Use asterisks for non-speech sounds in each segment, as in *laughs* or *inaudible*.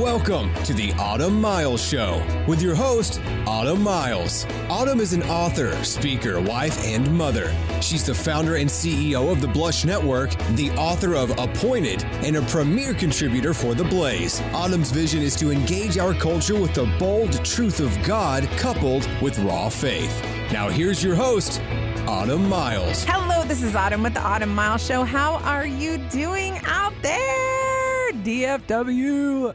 Welcome to the Autumn Miles Show with your host, Autumn Miles. Autumn is an author, speaker, wife, and mother. She's the founder and CEO of the Blush Network, the author of Appointed, and a premier contributor for The Blaze. Autumn's vision is to engage our culture with the bold truth of God coupled with raw faith. Now, here's your host, Autumn Miles. Hello, this is Autumn with the Autumn Miles Show. How are you doing out there, DFW?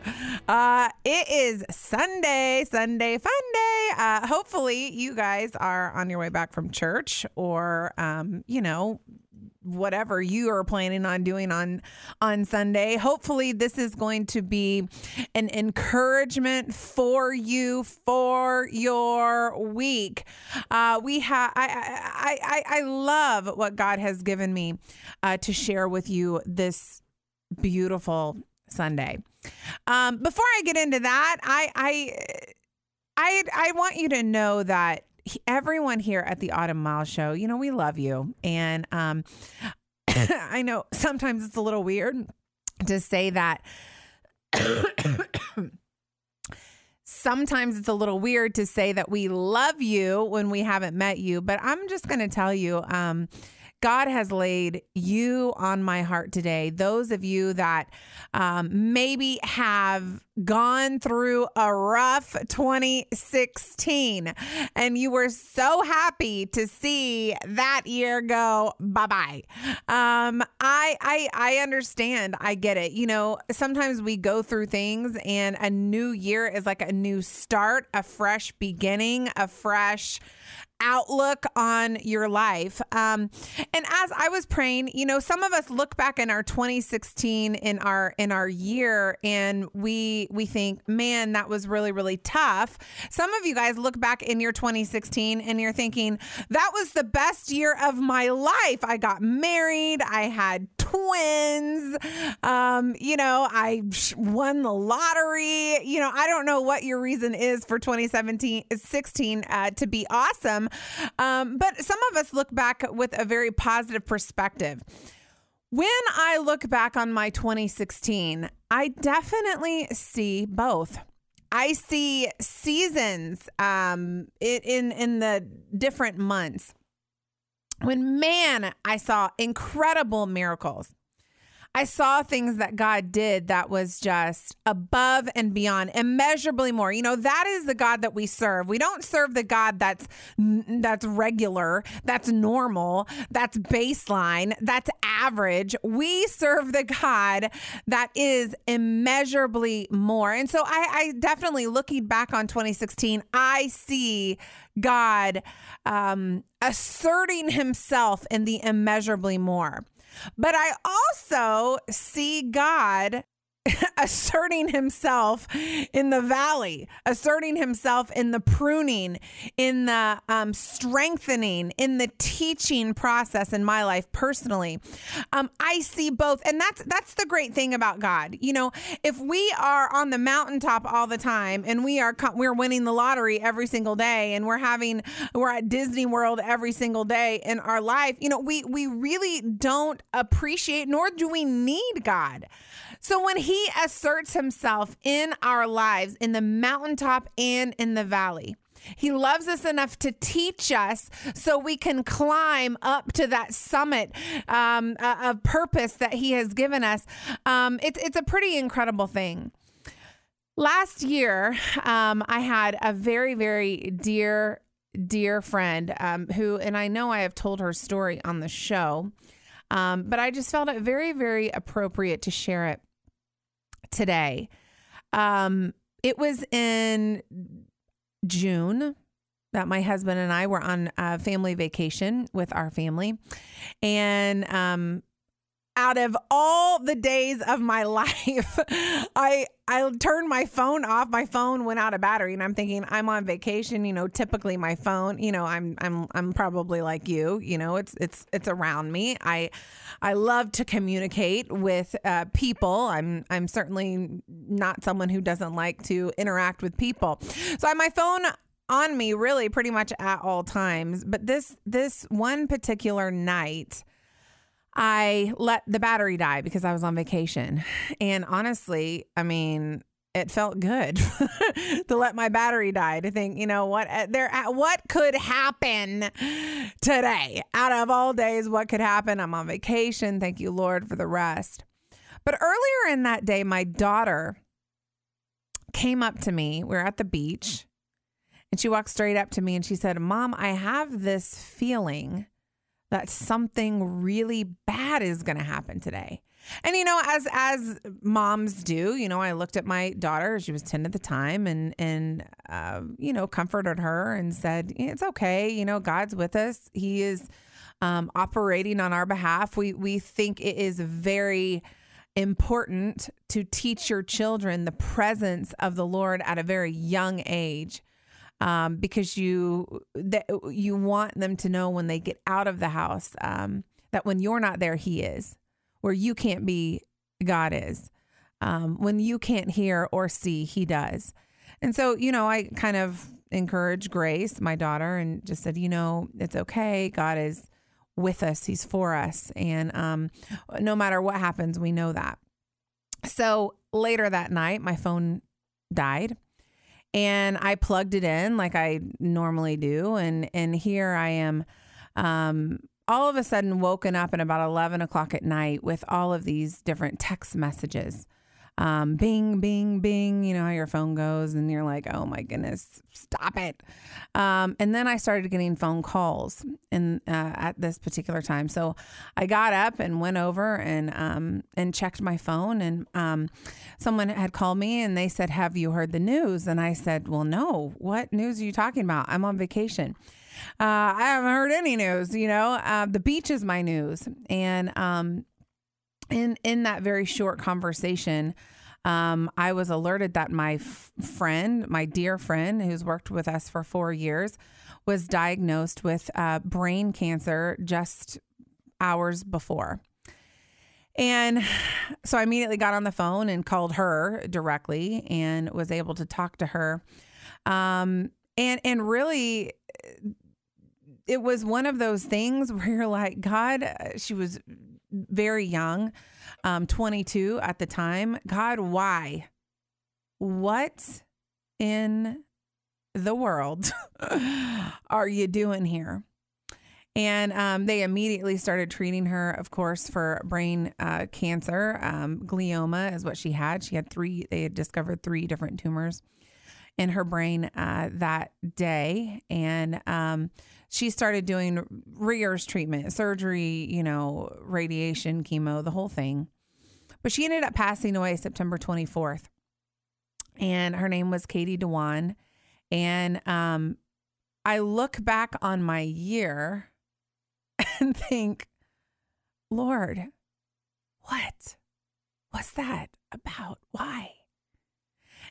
Uh, it is Sunday, Sunday, fun day. Uh, hopefully, you guys are on your way back from church or, um, you know, whatever you are planning on doing on on Sunday. Hopefully this is going to be an encouragement for you for your week. Uh, we have I, I I I love what God has given me uh, to share with you this beautiful Sunday. Um, before I get into that, I I I I want you to know that everyone here at the Autumn Miles Show, you know, we love you. And um, *coughs* I know sometimes it's a little weird to say that. *coughs* sometimes it's a little weird to say that we love you when we haven't met you, but I'm just going to tell you. Um, God has laid you on my heart today. Those of you that um, maybe have gone through a rough 2016 and you were so happy to see that year go bye-bye. Um, I, I, I understand. I get it. You know, sometimes we go through things and a new year is like a new start, a fresh beginning, a fresh outlook on your life. Um, and as I was praying, you know, some of us look back in our 2016 in our in our year and we we think, man, that was really really tough. Some of you guys look back in your 2016 and you're thinking, that was the best year of my life. I got married, I had twins. Um, you know, I won the lottery. You know, I don't know what your reason is for 2017 16 uh, to be awesome. Um, but some of us look back with a very positive perspective. When I look back on my 2016, I definitely see both. I see seasons um, in in the different months when man, I saw incredible miracles. I saw things that God did that was just above and beyond, immeasurably more. You know, that is the God that we serve. We don't serve the God that's that's regular, that's normal, that's baseline, that's average. We serve the God that is immeasurably more. And so I, I definitely looking back on 2016, I see God um, asserting himself in the immeasurably more. But I also see God *laughs* asserting himself in the valley, asserting himself in the pruning, in the um, strengthening, in the teaching process in my life personally. Um, I see both, and that's that's the great thing about God. You know, if we are on the mountaintop all the time and we are we're winning the lottery every single day, and we're having we're at Disney World every single day in our life, you know, we we really don't appreciate nor do we need God. So when he asserts himself in our lives, in the mountaintop and in the valley, he loves us enough to teach us so we can climb up to that summit um, of purpose that he has given us. Um, it, it's a pretty incredible thing. Last year, um, I had a very, very dear, dear friend um, who, and I know I have told her story on the show, um, but I just felt it very, very appropriate to share it today. Um, it was in June that my husband and I were on a family vacation with our family. And um, out of all the days of my *laughs* life, I I turned my phone off. My phone went out of battery, and I'm thinking I'm on vacation. You know, typically my phone. You know, I'm I'm I'm probably like you. You know, it's it's it's around me. I I love to communicate with uh, people. I'm I'm certainly not someone who doesn't like to interact with people. So I my phone on me really pretty much at all times. But this this one particular night I let the battery die because I was on vacation. And honestly, I mean, it felt good *laughs* to let my battery die to think, you know what, uh, there, uh, what could happen today out of all days? What could happen? I'm on vacation. Thank you, Lord, for the rest. But earlier in that day, my daughter came up to me. We are at the beach and she walked straight up to me and she said, Mom, I have this feeling that something really bad is going to happen today. And you know, as as moms do, you know, I looked at my daughter. She was ten at the time, and and uh, you know, comforted her and said, "It's okay. You know, God's with us. He is um, operating on our behalf. We we think it is very." important to teach your children the presence of the Lord at a very young age um, because you that you want them to know when they get out of the house um, that when you're not there, He is. Where you can't be, God is. Um, when you can't hear or see, He does. And so, you know, I kind of encouraged Grace, my daughter, and just said, you know, it's okay. God is with us. He's for us, and um, no matter what happens, we know that. So later that night, my phone died and I plugged it in like I normally do, and and here I am, um, all of a sudden woken up at about eleven o'clock at night with all of these different text messages um, bing, bing, bing, you know how your phone goes, and you're like, oh my goodness, stop it. Um, and then I started getting phone calls in uh, at this particular time. So I got up and went over and um, and checked my phone, and um, someone had called me and they said, "Have you heard the news?" And I said, "Well, no. What news are you talking about? I'm on vacation." Uh, I haven't heard any news. You know, uh, the beach is my news, and um, in in that very short conversation, um, I was alerted that my f- friend, my dear friend, who's worked with us for four years, was diagnosed with uh, brain cancer just hours before. And so I immediately got on the phone and called her directly and was able to talk to her. Um, and and really it was one of those things *laughs* where you're like, God, uh, she was very young, um, 22 at the time. God, why? What in the world *laughs* are you doing here? And um, they immediately started treating her, of course, for brain uh, cancer. Um, glioma is what she had. She had three, they had discovered three different tumors in her brain uh, that day. And um, she started doing rigorous treatment, surgery, you know, radiation, chemo, the whole thing. But she ended up passing away September 24th. And her name was Katie Dewan. And um, I look back on my year *laughs* and think, Lord, what was that about? Why?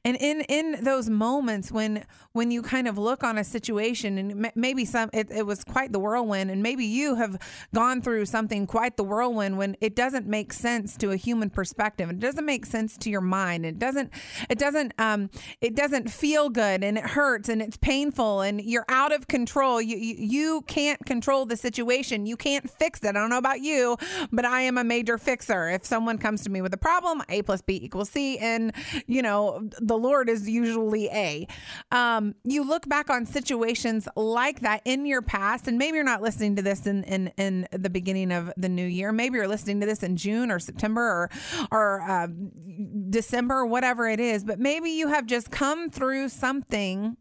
And in in those moments when when you kind of look on a situation and maybe some it, it was quite the whirlwind and maybe you have gone through something quite the whirlwind when it doesn't make sense to a human perspective. It doesn't make sense to your mind. It doesn't it doesn't um it doesn't feel good and it hurts and it's painful and you're out of control. You you, you can't control the situation. You can't fix it. I don't know about you, but I am a major fixer. If someone comes to me with a problem, A plus B equals C and you know the the Lord is usually A. Um, you look back on situations like that in your past, and maybe you're not listening to this in, in, in the beginning of the new year. Maybe you're listening to this in June or September or, or uh, December, whatever it is, but maybe you have just come through something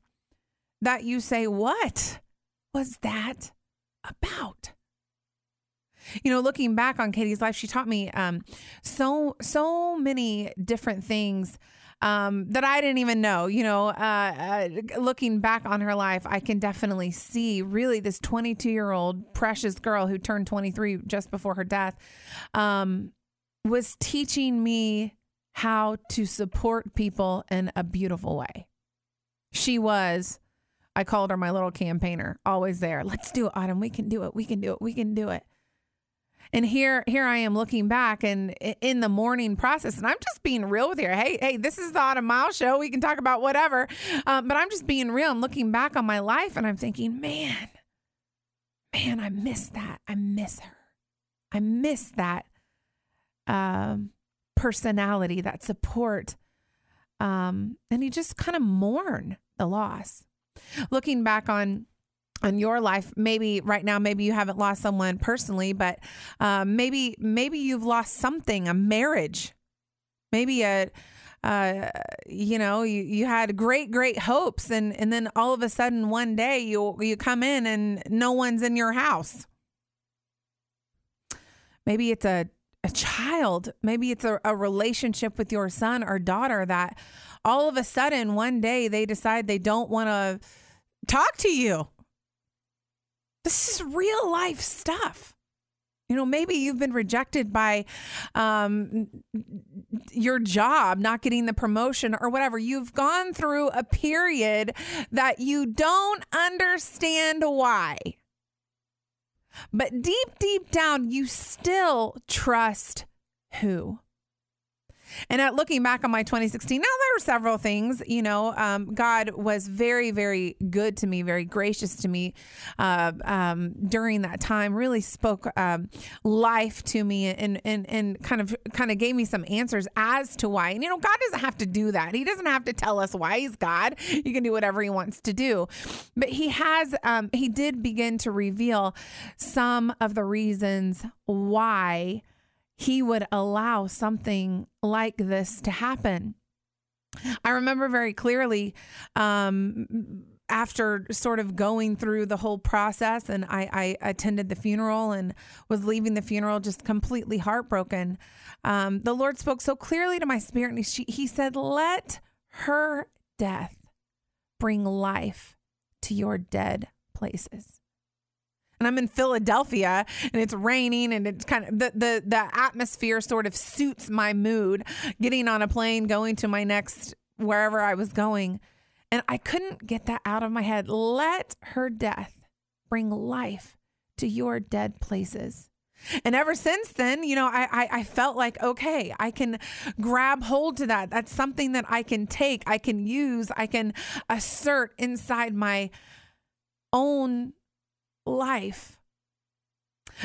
that you say, What was that about? you know looking back on katie's life she taught me um, so so many different things um, that I didn't even know. You know, uh, uh, looking back on her life, I can definitely see really this 22 year old precious girl who turned 23 just before her death um, was teaching me how to support people in a beautiful way. She was. I called her my little campaigner, always there. Let's do it, Autumn. We can do it. We can do it. We can do it. And here, here I am looking back and in the mourning process, and I'm just being real with you. Hey, hey, this is the Autumn Miles show. We can talk about whatever, um, but I'm just being real. I'm looking back on my life, and I'm thinking, man, man, I miss that. I miss her. I miss that um, personality, that support. um, and you just kind of mourn the loss. Looking back on on your life maybe right now maybe you haven't lost someone personally but um, maybe maybe you've lost something a marriage. Maybe a uh, you know you, you had great great hopes and and then all of a sudden one day you you come in and no one's in your house. Maybe it's a a child. Maybe it's a, a relationship with your son or daughter that all of a sudden one day they decide they don't want to talk to you this is real life stuff. You know, maybe you've been rejected by um, your job, not getting the promotion or whatever. You've gone through a period that you don't understand why. But deep, deep down, you still trust who? And at looking back on my 2016, now there are several things. You know, um, God was very, very good to me, very gracious to me uh, um, during that time. Really spoke um, life to me, and and and kind of kind of gave me some answers as to why. And you know, God doesn't have to do that. He doesn't have to tell us why He's God. He can do whatever He wants to do. But He has. Um, he did begin to reveal some of the reasons why he would allow something like this to happen. I remember very clearly um, after sort of going through the whole process, and I, I, attended the funeral and was leaving the funeral just completely heartbroken. Um, the Lord spoke so clearly to my spirit, and he, he said, Let her death bring life to your dead places and I'm in Philadelphia and it's raining and it's kind of the, the the atmosphere sort of suits my mood getting on a plane going to my next wherever I was going and I couldn't get that out of my head let her death bring life to your dead places and ever since then, you know, I, I, I felt like okay, I can grab hold to that. That's something that I can take, I can use, I can assert inside my own life.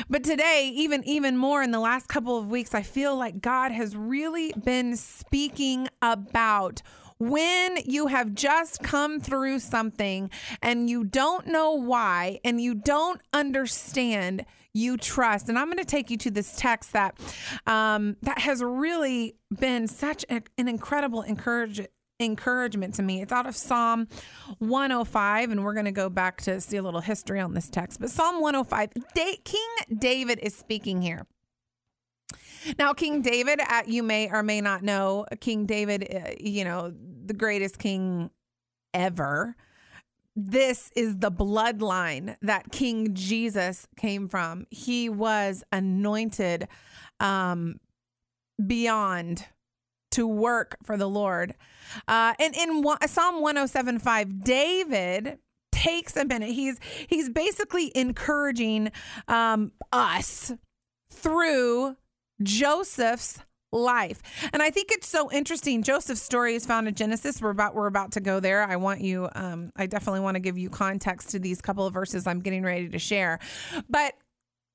But today, even even more in the last couple of weeks, I feel like God has really been speaking about when you have just come through something and you don't know why and you don't understand you trust and i'm going to take you to this text that um, that has really been such a, an incredible encouragement encouragement to me. It's out of Psalm 105, and we're going to go back to see a little history on this text. But Psalm 105, da- King David is speaking here. Now, King David, uh, you may or may not know, King David, uh, you know, the greatest king ever. This is the bloodline that King Jesus came from. He was anointed um, beyond to work for the Lord. Uh, and in Psalm 107.5, David takes a minute. He's he's basically encouraging um, us through Joseph's life. And I think it's so interesting. Joseph's story is found in Genesis. We're about we're about to go there. I want you um I definitely want to give you context to these couple of verses I'm getting ready to share. But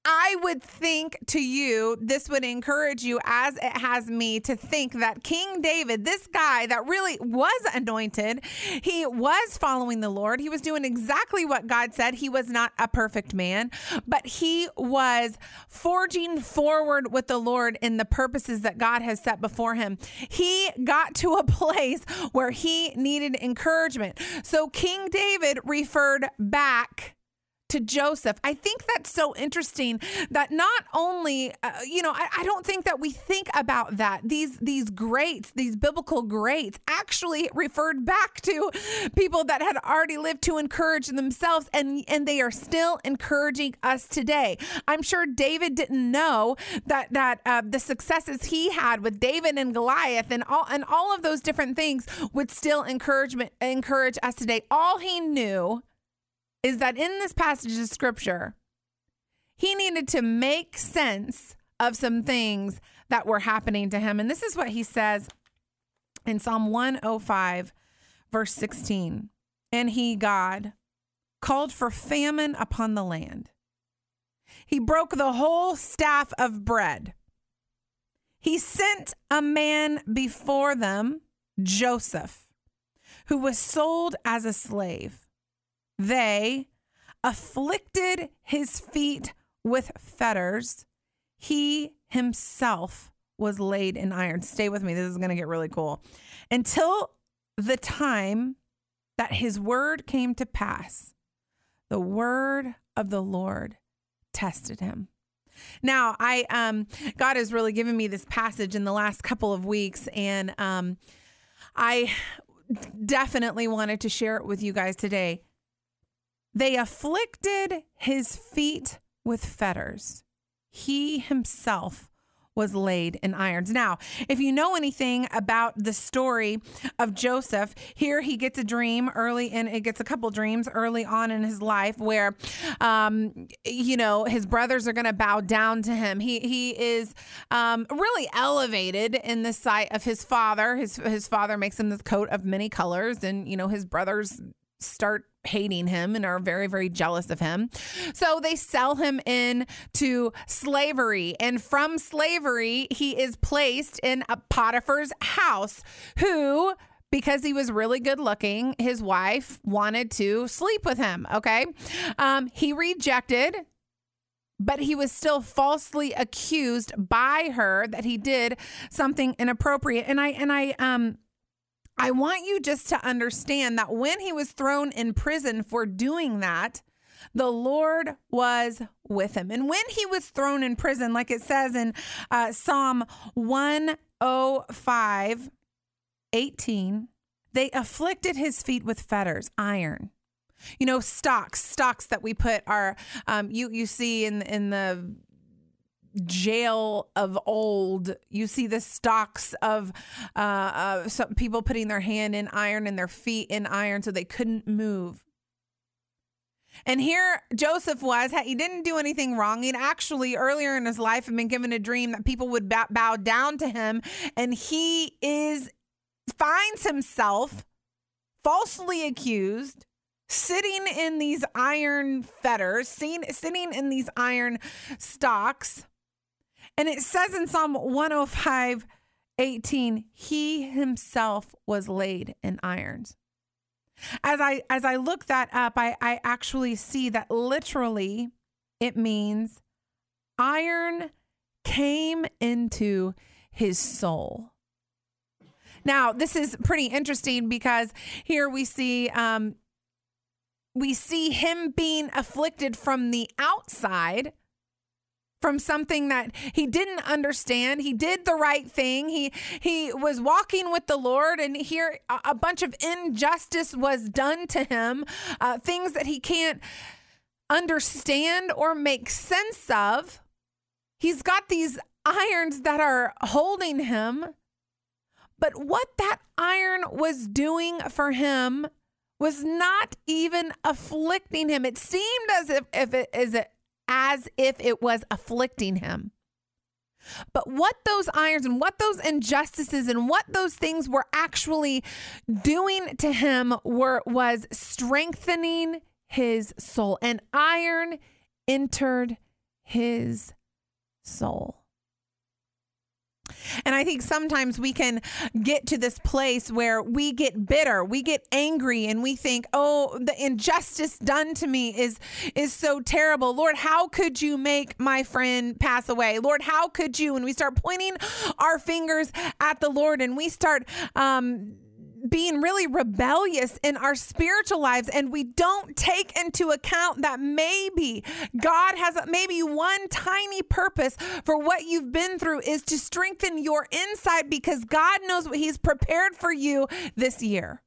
I would think to you, this would encourage you, as it has me, to think that King David, this guy that really was anointed, he was following the Lord. He was doing exactly what God said. He was not a perfect man, but he was forging forward with the Lord in the purposes that God has set before him. He got to a *laughs* place where he needed encouragement. So King David referred back to Joseph. I think that's so interesting that not only, uh, you know, I, I, don't think that we think about that. These these greats, these biblical greats, actually referred back to people that had already lived to encourage themselves, and and they are still encouraging us today. I'm sure David didn't know that that uh, the successes he had with David and Goliath and all and all of those different things would still encouragement encourage us today. All he knew is that in this passage of scripture, he needed to make sense of some things that were happening to him. And this is what he says in Psalm 105, verse 16. And he, God, called for famine upon the land. He broke the whole staff of bread. He sent a man before them Joseph, who was sold as a slave. They afflicted his feet with fetters. He himself was laid in iron. Stay with me. This is going to get really cool. Until the time that his word came to pass, the word of the Lord tested him. Now, I um God has really given me this passage in the last couple of weeks and um I definitely wanted to share it with you guys today. They afflicted his feet with fetters. He himself was laid in irons. Now, if you know anything about the story of Joseph, here he gets a dream early and it gets a couple dreams early on in his life where um, you know, his brothers are going to bow down to him. He he is um, really elevated in the sight of his father. His his father makes him this coat of many colors and you know, his brothers start hating him and are very very jealous of him. So they sell him in to slavery. And from slavery he is placed in a potiphar's house who because he was really good looking his wife wanted to sleep with him okay? Um, he rejected but he was still falsely accused by her that he did something inappropriate. And i and i um I want you just to understand that when he was thrown in prison for doing that, the Lord was with him. And when he was thrown in prison, like it says in uh, Psalm 105 18, they afflicted his feet with fetters, iron. You know, stocks, stocks that we put our, um, you you see in in the jail of old. You see the stocks of uh, uh, some people putting their hand in iron and their feet in iron so they couldn't move. And here Joseph was, he didn't do anything wrong. He'd actually earlier in his life had been given a dream that people would bow, down to him. And he is, finds himself falsely accused, sitting in these iron fetters, seen, sitting in these iron stocks and it says in Psalm 105 18, he himself was laid in irons. As I as I look that up, I, I actually see that literally it means iron came into his soul. Now, this is pretty interesting because here we see um, we see him being afflicted from the outside from something that he didn't understand. He did the right thing. He he was walking with the Lord, and here a bunch of injustice was done to him, uh, things that he can't understand or make sense of. He's got these irons that are holding him. But what that iron was doing for him was not even afflicting him. It seemed as if, if it is it as if it was afflicting him. But what those irons and what those injustices and what those things were actually doing to him were was strengthening his soul. And iron entered his soul. And I think sometimes we can get to this place where we get bitter, we get angry and we think, "Oh, the injustice done to me is is so terrible. Lord, how could you make my friend pass away? Lord, how could you?" And we start pointing our fingers at the Lord and we start um being really rebellious in our spiritual lives and we don't take into account that maybe God has maybe one tiny purpose for what you've been through is to strengthen your inside because God knows what he's prepared for you this year.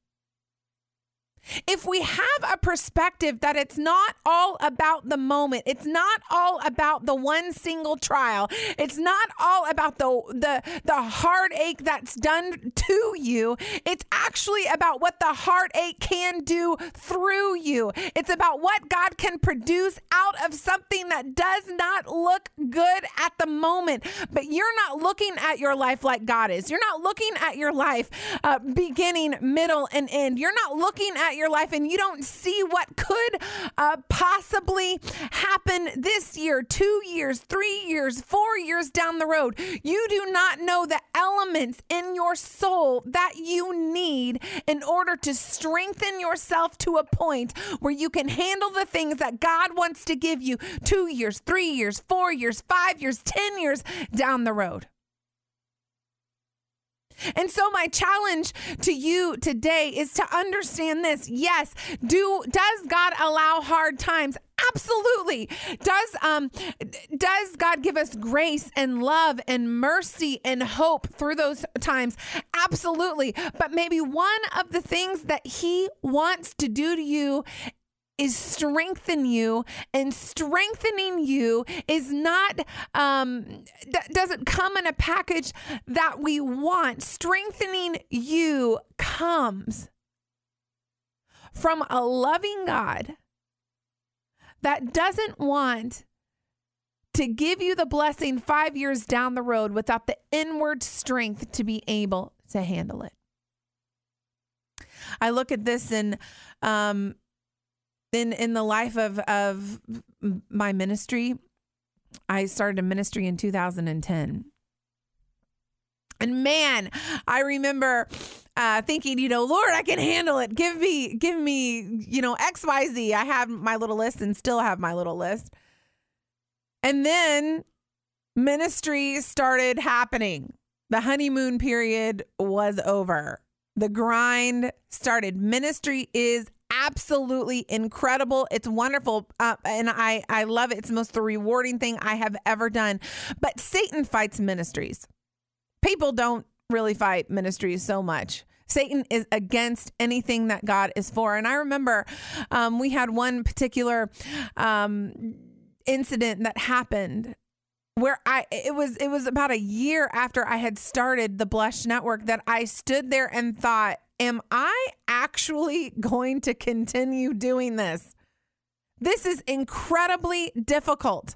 If we have a perspective that it's not all about the moment, it's not all about the one single trial, it's not all about the the the heartache that's done to you, it's actually about what the heartache can do through you. It's about what God can produce out of something that does not look good at the moment. But you're not looking at your life like God is. You're not looking at your life uh, beginning, middle, and end. You're not looking at at your life and you don't see what could uh, possibly happen this year, two years, three years, four years down the road. You do not know the elements in your soul that you need in order to strengthen yourself to a point where you can handle the things that God wants to give you two years, three years, four years, five years, 10 years down the road. And so my challenge to you today is to understand this. Yes, do does God allow hard times? Absolutely. Does um does God give us grace and love and mercy and hope through those times? Absolutely. But maybe one of the things that he wants to do to you is strengthen you and strengthening you is not um doesn't come in a package that we want. Strengthening you comes from a loving god that doesn't want to give you the blessing 5 years down the road without the inward strength to be able to handle it. I look at this and um, in in the life of of my ministry, I started a ministry in 2010. And man, I remember uh, thinking, you know, Lord, I can handle it. Give me, give me, you know, X, Y, Z. I have my little list and still have my little list. And then ministry started happening. The honeymoon period was over. The grind started. Ministry is absolutely incredible. It's wonderful. Uh, and I, I love it. It's the most rewarding thing I have ever done. But Satan fights ministries. People don't really fight ministries so much. Satan is against anything that God is for. And I remember um, we had one particular um, incident that happened where I it was it was about a year after I had started the Blush Network that I stood there and thought am I actually going to continue doing this? This is incredibly difficult.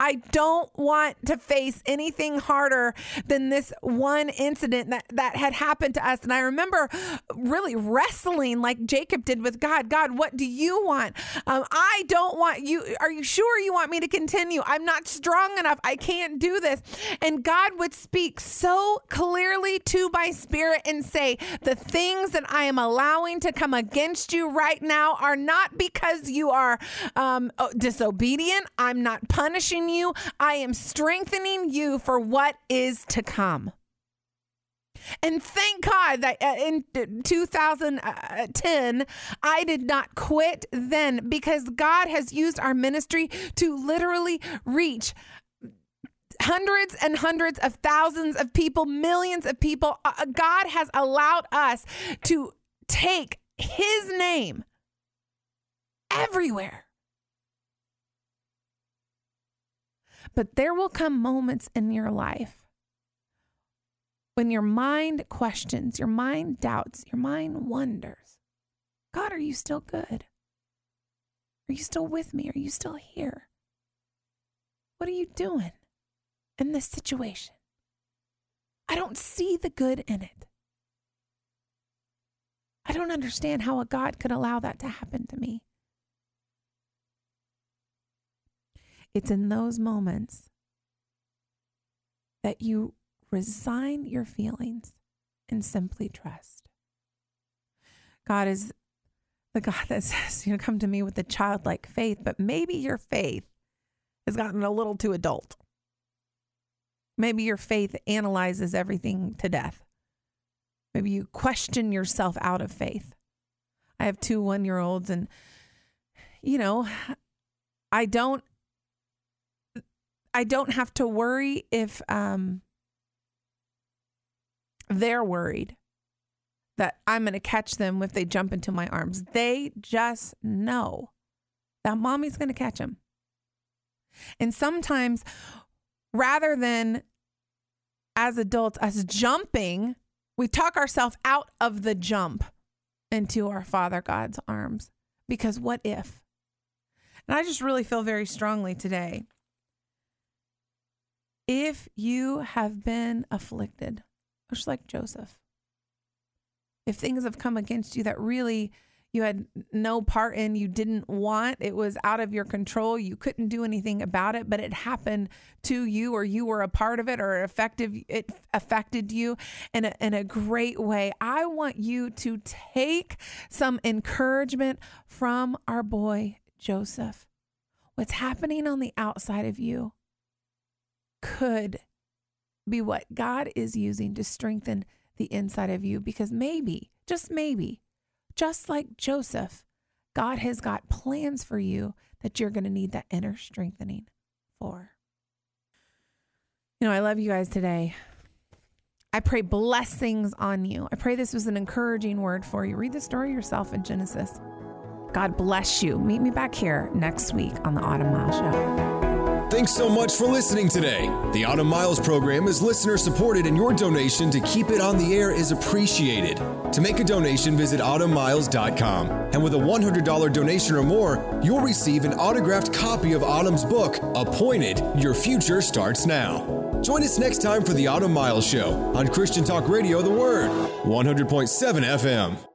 I don't want to face anything harder than this one incident that, that had happened to us. And I remember really wrestling like Jacob did with God. God, what do you want? Um, I don't want you. Are you sure you want me to continue? I'm not strong enough. I can't do this. And God would speak so clearly to my spirit and say, The things that I am allowing to come against you right now are not because you are um, disobedient. I'm not punishing you. I am strengthening you for what is to come. And thank God that uh, in 2010, I did not quit then because God has used our ministry to literally reach hundreds and hundreds of thousands of people, millions of people. Uh, God has allowed us to take His name everywhere. But there will come moments in your life when your mind questions, your mind doubts, your mind wonders God, are you still good? Are you still with me? Are you still here? What are you doing in this situation? I don't see the good in it. I don't understand how a God could allow that to happen to me. It's in those moments that you resign your feelings and simply trust. God is the God that *laughs* says, you know, come to me with a childlike faith, but maybe your faith has gotten a little too adult. Maybe your faith analyzes everything to death. Maybe you question yourself out of faith. I have two one year olds, and, you know, I don't I don't have to worry if um, they're worried that I'm going to catch them if they jump into my arms. They just know that mommy's going to catch them. And sometimes, rather than as adults, us jumping, we talk ourselves out of the jump into our Father God's arms. Because what if? And I just really feel very strongly today if you have been afflicted, just like Joseph, if things have come against you that really you had no part in, you didn't want. It was out of your control. You couldn't do anything about it, but it happened to you or you were a part of it or it affected it affected you in a, in a great way. I want you to take some encouragement from our boy Joseph. What's happening on the outside of you could be what God is using to strengthen the inside of you because maybe, just maybe, just like Joseph, God has got plans for you that you're going to need that inner strengthening for. You know, I love you guys today. I pray blessings on you. I pray this was an encouraging word for you. Read the story yourself in Genesis. God bless you. Meet me back here next week on the Autumn Miles Show. Thanks so much for listening today. The Autumn Miles program is listener supported, and your donation to keep it on the air is appreciated. To make a donation, visit autumnmiles.com. And with a $100 donation or more, you'll receive an autographed copy of Autumn's book, Appointed Your Future Starts Now. Join us next time for the Autumn Miles Show on Christian Talk Radio The Word, 100.7 FM.